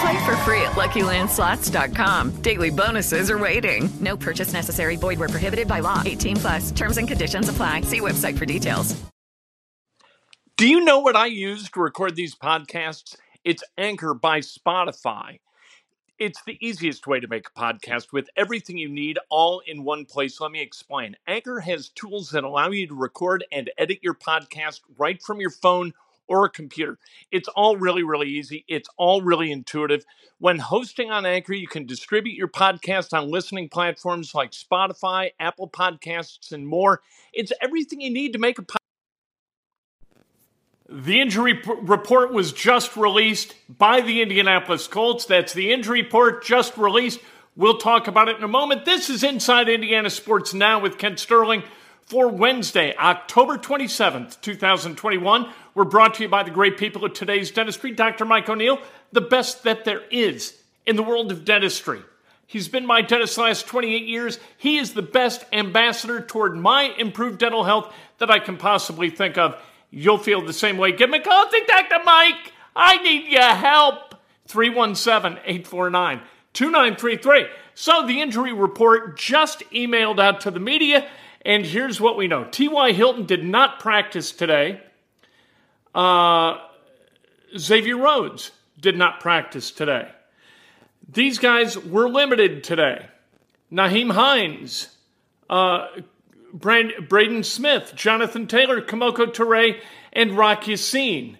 Play for free at LuckyLandSlots.com. Daily bonuses are waiting. No purchase necessary. Void where prohibited by law. 18 plus. Terms and conditions apply. See website for details. Do you know what I use to record these podcasts? It's Anchor by Spotify. It's the easiest way to make a podcast with everything you need all in one place. Let me explain. Anchor has tools that allow you to record and edit your podcast right from your phone or a computer. It's all really, really easy. It's all really intuitive. When hosting on Anchor, you can distribute your podcast on listening platforms like Spotify, Apple Podcasts, and more. It's everything you need to make a podcast. The injury p- report was just released by the Indianapolis Colts. That's the injury report just released. We'll talk about it in a moment. This is Inside Indiana Sports Now with Kent Sterling for Wednesday, October 27th, 2021. We're brought to you by the great people of today's dentistry, Dr. Mike O'Neill, the best that there is in the world of dentistry. He's been my dentist the last 28 years. He is the best ambassador toward my improved dental health that I can possibly think of. You'll feel the same way. Give me a call, think Dr. Mike. I need your help. 317 849 2933. So the injury report just emailed out to the media, and here's what we know T.Y. Hilton did not practice today. Uh, Xavier Rhodes did not practice today. These guys were limited today. Nyheim Hines, uh, Brand- Braden Smith, Jonathan Taylor, Kemoko Turay, and Rock Ya-Sin.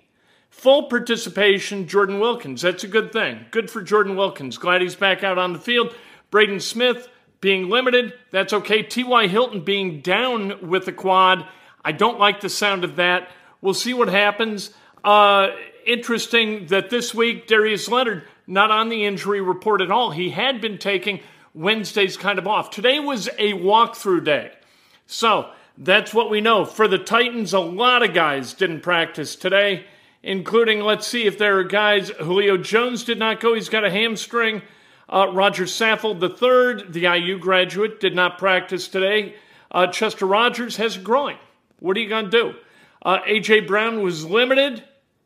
Full participation, Jordan Wilkins. That's a good thing. Good for Jordan Wilkins. Glad he's back out on the field. Braden Smith being limited, that's okay. T.Y. Hilton being down with the quad. I don't like the sound of that. We'll see what happens. Uh, interesting that this week, Darius Leonard not on the injury report at all. He had been taking Wednesdays kind of off. Today was a walkthrough day. So that's what we know. For the Titans, a lot of guys didn't practice today, including, let's see if there are guys. Julio Jones did not go, he's got a hamstring. Uh, Rodger Saffold III, the IU graduate, did not practice today. Uh, Chester Rogers has a groin. What are you going to do? Uh, A.J. Brown was limited,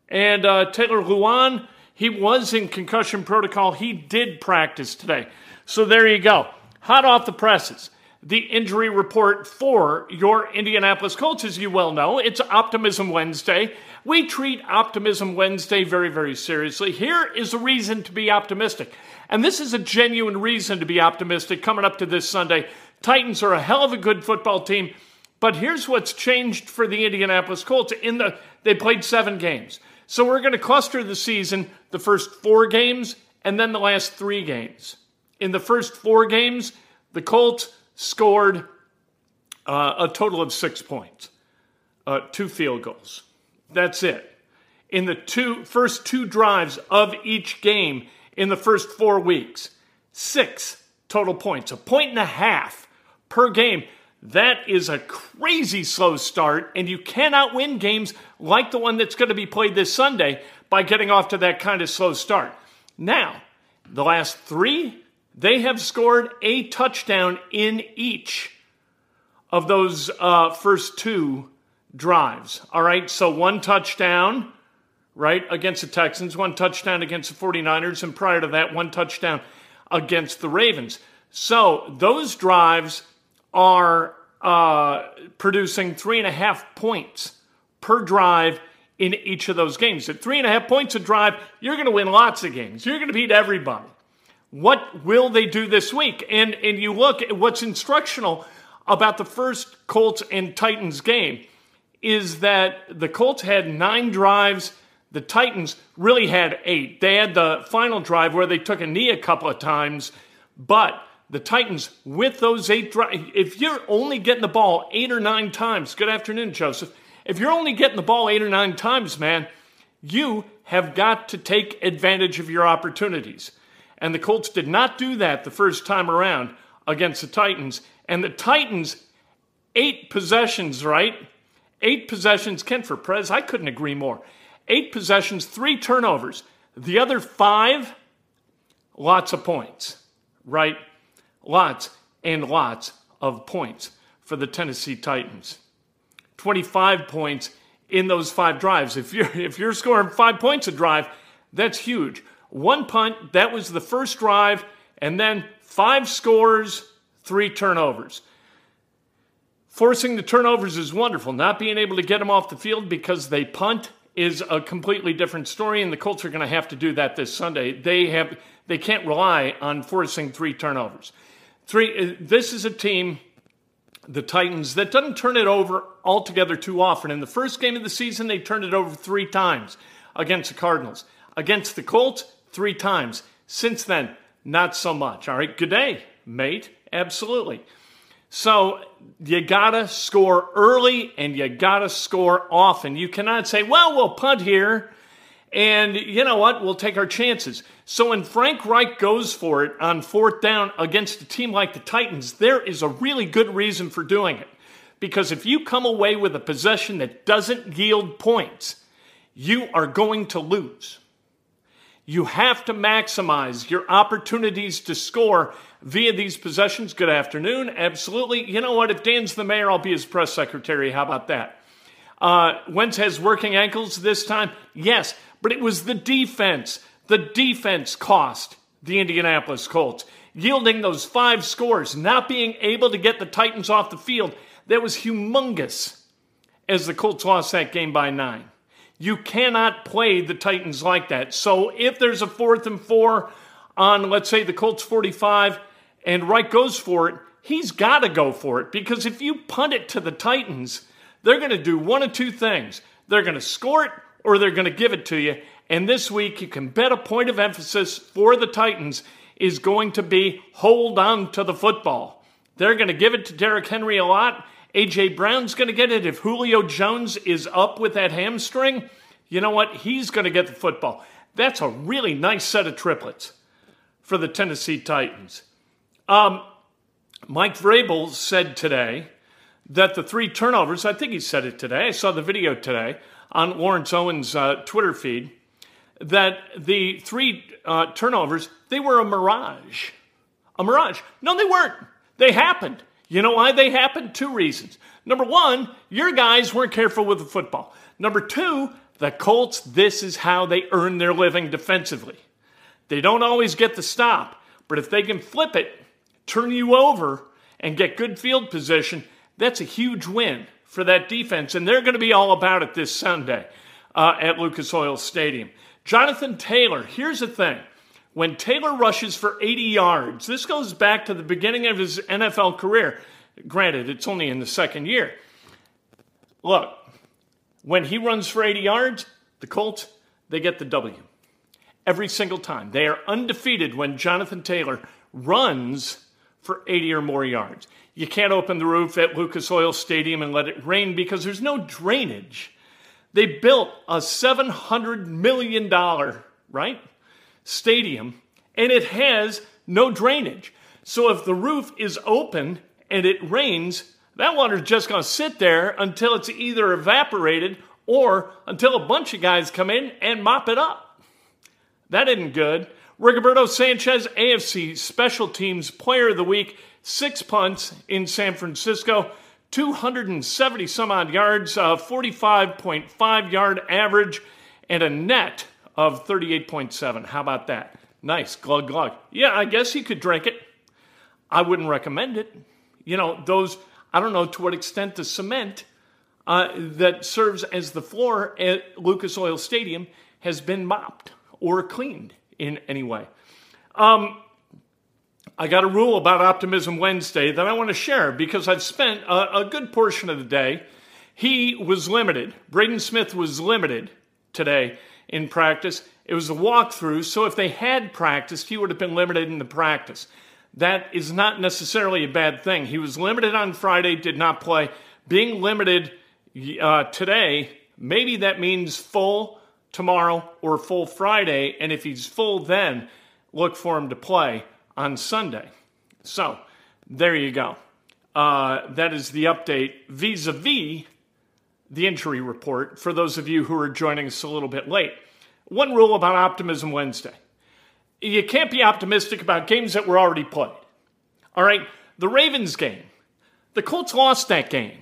and uh, Taylor Lewan, he was in concussion protocol. He did practice today. So there you go. Hot off the presses the injury report for your Indianapolis Colts. As you well know, it's Optimism Wednesday. We treat Optimism Wednesday very, very seriously. Here is a reason to be optimistic. And this is a genuine reason to be optimistic coming up to this Sunday. Titans are a hell of a good football team. But here's what's changed for the Indianapolis Colts. In the they played seven games. So we're going to cluster the season, the first four games, and then the last three games. In the first four games, the Colts scored uh, a total of six points, uh, two field goals. That's it. In the two first two drives of each game in the first four weeks, six total points, a point and a half per game. That is a crazy slow start, and you cannot win games like the one that's going to be played this Sunday by getting off to that kind of slow start. Now, the last three they have scored a touchdown in each of those uh, first two drives. All right, so one touchdown, right, against the Texans, one touchdown against the 49ers, and prior to that, one touchdown against the Ravens. So those drives are uh, producing three and a half points per drive in each of those games. At three and a half points a drive, you're going to win lots of games. You're going to beat everybody. What will they do this week? And and you look at what's instructional about the first Colts and Titans game is that the Colts had nine drives. The Titans really had eight. They had the final drive where they took a knee a couple of times, but the Titans, with those eight drives, if you're only getting the ball eight or nine times, good afternoon, Joseph. If you're only getting the ball eight or nine times, man, you have got to take advantage of your opportunities. And the Colts did not do that the first time around against the Titans. And the Titans, eight possessions, right? Eight possessions. Ken for Prez, I couldn't agree more. Eight possessions, three turnovers. The other five, lots of points, right? Lots and lots of points for the Tennessee Titans. 25 points in those five drives. If you're if you're scoring five points a drive, that's huge. One punt, that was the first drive, and then five scores, three turnovers. Forcing the turnovers is wonderful. Not being able to get them off the field because they punt is a completely different story, and the Colts are going to have to do that this Sunday. They have they can't rely on forcing three turnovers. Three. Uh, this is a team the Titans that doesn't turn it over altogether too often. In the first game of the season, they turned it over three times against the Cardinals. Against the Colts, three times. Since then, not so much. All right, good day, mate. Absolutely. So you gotta score early and you gotta score often. You cannot say, well, we'll punt here and you know what? We'll take our chances. So when Frank Reich goes for it on fourth down against a team like the Titans, there is a really good reason for doing it. Because if you come away with a possession that doesn't yield points, you are going to lose. You have to maximize your opportunities to score via these possessions. Good afternoon. Absolutely. You know what? If Dan's the mayor, I'll be his press secretary. How about that? Uh, Wentz has working ankles this time. Yes, but it was the defense. The defense cost the Indianapolis Colts, yielding those five scores, not being able to get the Titans off the field. That was humongous as the Colts lost that game by nine. You cannot play the Titans like that. So if there's a fourth and four on, let's say, the Colts 45, and Reich goes for it, he's got to go for it because if you punt it to the Titans, they're going to do one of two things. They're going to score it or they're going to give it to you. And this week, you can bet a point of emphasis for the Titans is going to be hold on to the football. They're going to give it to Derrick Henry a lot. A.J. Brown's going to get it. If Julio Jones is up with that hamstring, you know what? He's going to get the football. That's a really nice set of triplets for the Tennessee Titans. Um, Mike Vrabel said today that the three turnovers, I think he said it today, I saw the video today, on Lawrence Owens' uh, Twitter feed that the three uh, turnovers, they were a mirage. A mirage. No, they weren't. They happened. You know why they happened? Two reasons. Number one, your guys weren't careful with the football. Number two, the Colts, this is how they earn their living defensively. They don't always get the stop, but if they can flip it, turn you over, and get good field position, that's a huge win for that defense, and they're going to be all about it this Sunday uh, at Lucas Oil Stadium. Jonathan Taylor, here's the thing. When Taylor rushes for 80 yards, this goes back to the beginning of his NFL career. Granted, it's only in the second year. Look, when he runs for 80 yards, the Colts, they get the W. Every single time. They are undefeated when Jonathan Taylor runs for 80 or more yards. You can't open the roof at Lucas Oil Stadium and let it rain because there's no drainage. They built a $700 million, right, stadium, and it has no drainage. So if the roof is open and it rains, that water's just going to sit there until it's either evaporated or until a bunch of guys come in and mop it up. That isn't good. Rigoberto Sanchez, AFC Special Teams Player of the Week, six punts in San Francisco, 270 some odd yards, uh, 45.5 yard average, and a net of 38.7. How about that? Nice, glug glug. Yeah, I guess you could drink it. I wouldn't recommend it. You know, those, I don't know to what extent the cement uh, that serves as the floor at Lucas Oil Stadium has been mopped or cleaned in any way. Um, I got a rule about Optimism Wednesday that I want to share because I've spent a, a good portion of the day He was limited. Braden Smith was limited today in practice. It was a walkthrough, so if they had practiced, he would have been limited in the practice. That is not necessarily a bad thing. He was limited on Friday, did not play. Being limited uh, today, maybe that means full tomorrow or full Friday, and if he's full then, look for him to play on Sunday. So, there you go. Uh, that is the update vis a vis the injury report for those of you who are joining us a little bit late. One rule about Optimism Wednesday you can't be optimistic about games that were already played. All right, the Ravens game, the Colts lost that game.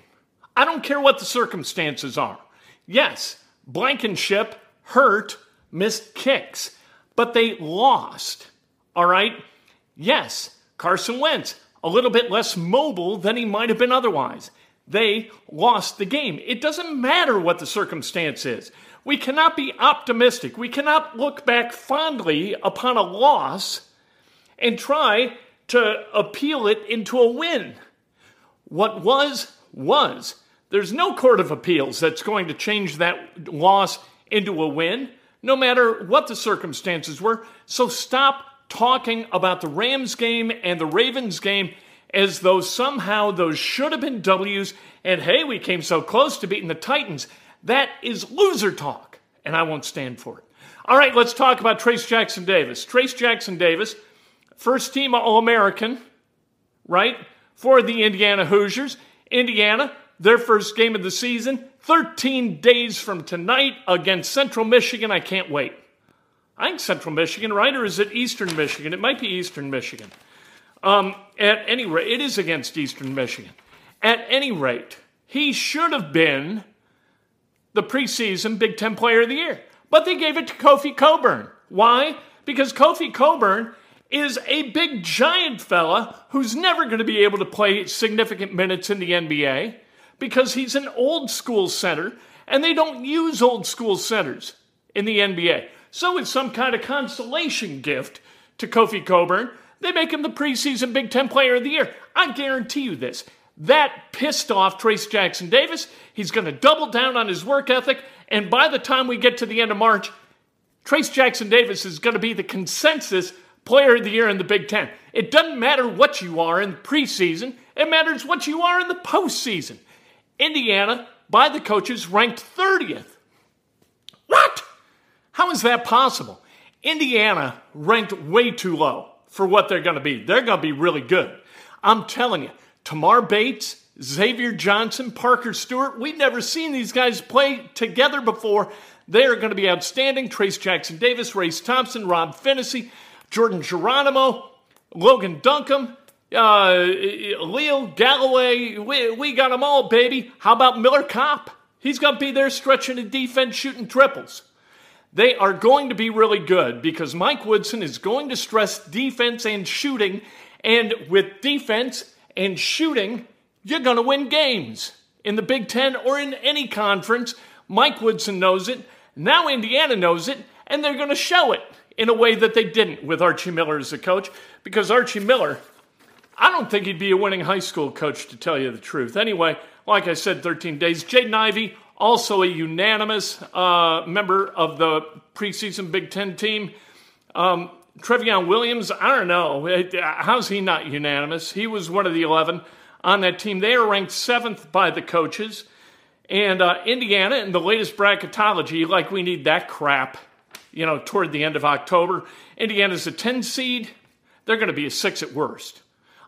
I don't care what the circumstances are. Yes, Blankenship hurt, missed kicks, but they lost. All right? Yes, Carson Wentz, a little bit less mobile than he might have been otherwise. They lost the game. It doesn't matter what the circumstance is. We cannot be optimistic. We cannot look back fondly upon a loss and try to appeal it into a win. What was, was. There's no court of appeals that's going to change that loss into a win, no matter what the circumstances were. So stop talking about the Rams game and the Ravens game as though somehow those should have been W's and hey, we came so close to beating the Titans. That is loser talk, and I won't stand for it. All right, let's talk about Trace Jackson Davis. Trace Jackson Davis, first team All American, right, for the Indiana Hoosiers. Indiana, their first game of the season, 13 days from tonight against Central Michigan. I can't wait. I think Central Michigan, right? Or is it Eastern Michigan? It might be Eastern Michigan. Um, at any rate, it is against Eastern Michigan. At any rate, he should have been the preseason Big Ten Player of the Year. But they gave it to Kofi Cockburn. Why? Because Kofi Cockburn is a big giant fella who's never going to be able to play significant minutes in the NBA because he's an old school center and they don't use old school centers in the NBA. So it's some kind of consolation gift to Kofi Cockburn. They make him the preseason Big Ten Player of the Year. I guarantee you this. That pissed off Trace Jackson Davis. He's going to double down on his work ethic. And by the time we get to the end of March, Trace Jackson Davis is going to be the consensus player of the year in the Big Ten. It doesn't matter what you are in the preseason, it matters what you are in the postseason. Indiana, by the coaches, ranked 30th. What? How is that possible? Indiana ranked way too low for what they're going to be. They're going to be really good. I'm telling you, Tamar Bates, Xavier Johnson, Parker Stewart. We've never seen these guys play together before. They are going to be outstanding. Trace Jackson Davis, Race Thompson, Rob Phinisee, Jordan Geronimo, Logan Duncombe, uh, Leo Galloway. We, we got them all, baby. How about Miller Kopp? He's going to be there stretching the defense, shooting triples. They are going to be really good because Mike Woodson is going to stress defense and shooting. And with defense and shooting, you're going to win games in the Big Ten or in any conference. Mike Woodson knows it. Now Indiana knows it, and they're going to show it in a way that they didn't with Archie Miller as a coach, because Archie Miller, I don't think he'd be a winning high school coach, to tell you the truth. Anyway, like I said, 13 days. Jaden Ivey, also a unanimous uh, member of the preseason Big Ten team. Um, Trevion Williams, I don't know. How's he not unanimous? He was one of the 11 on that team. They are ranked seventh by the coaches. And uh, Indiana, in the latest bracketology, like we need that crap, you know, toward the end of October. Indiana's a 10 seed. They're going to be a six at worst.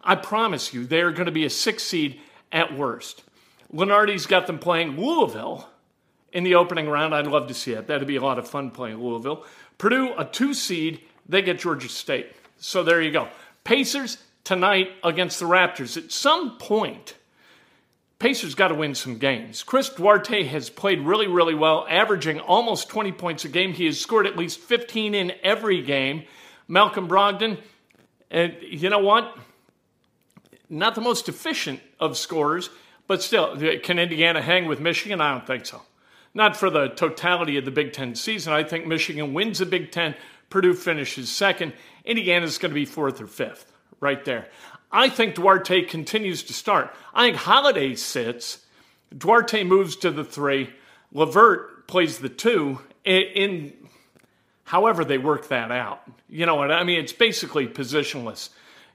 I promise you, they're going to be a six seed at worst. Lunardi's got them playing Louisville in the opening round. I'd love to see it. That'd be a lot of fun playing Louisville. Purdue, a two seed they get Georgia State. So there you go. Pacers tonight against the Raptors. At some point, Pacers got to win some games. Chris Duarte has played really, really well, averaging almost 20 points a game. He has scored at least 15 in every game. Malcolm Brogdon, and you know what? Not the most efficient of scorers, but still, can Indiana hang with Michigan? I don't think so. Not for the totality of the Big Ten season. I think Michigan wins the Big Ten Purdue finishes second. Indiana's going to be fourth or fifth, right there. I think Duarte continues to start. I think Holiday sits Duarte moves to the three. LeVert plays the two. In, in however they work that out, you know what I mean? It's basically positionless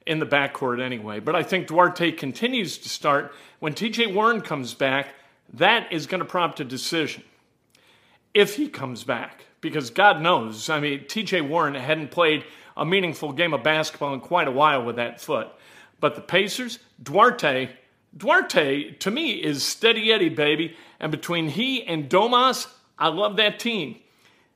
in the backcourt anyway. But I think Duarte continues to start. When TJ Warren comes back, that is going to prompt a decision if he comes back. Because God knows, I mean, TJ Warren hadn't played a meaningful game of basketball in quite a while with that foot. But the Pacers, Duarte, Duarte to me is steady Eddie, baby. And between he and Domas, I love that team.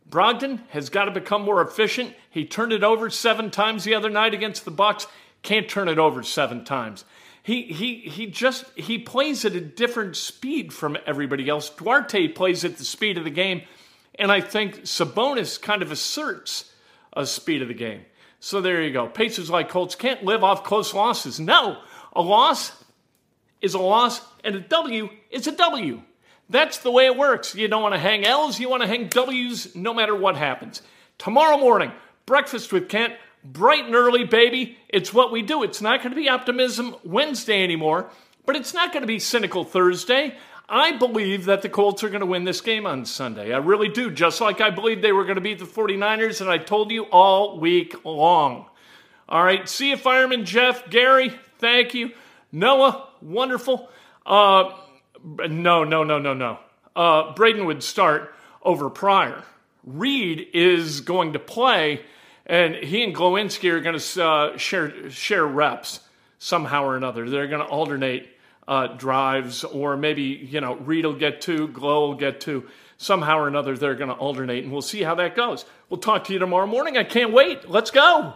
Brogdon has got to become more efficient. He turned it over seven times the other night against the Bucks. Can't turn it over seven times. He he he just he plays at a different speed from everybody else. Duarte plays at the speed of the game, and I think Sabonis kind of asserts a speed of the game. So there you go. Pacers like Colts can't live off close losses. No, a loss is a loss, and a W is a W. That's the way it works. You don't want to hang L's, you want to hang W's no matter what happens. Tomorrow morning, breakfast with Kent bright and early, baby. It's what we do. It's not going to be Optimism Wednesday anymore, but it's not going to be Cynical Thursday. I believe that the Colts are going to win this game on Sunday. I really do, just like I believe they were going to beat the 49ers, and I told you all week long. All right, see you, Fireman Jeff, Gary, thank you. Noah, wonderful. Uh, no, no, no, no, no. Uh, Braden would start over Pryor. Reed is going to play and he and Glowinski are going to uh, share share reps somehow or another. They're going to alternate uh, drives, or maybe you know Reed will get two, Glow will get two. Somehow or another, they're going to alternate, and we'll see how that goes. We'll talk to you tomorrow morning. I can't wait. Let's go.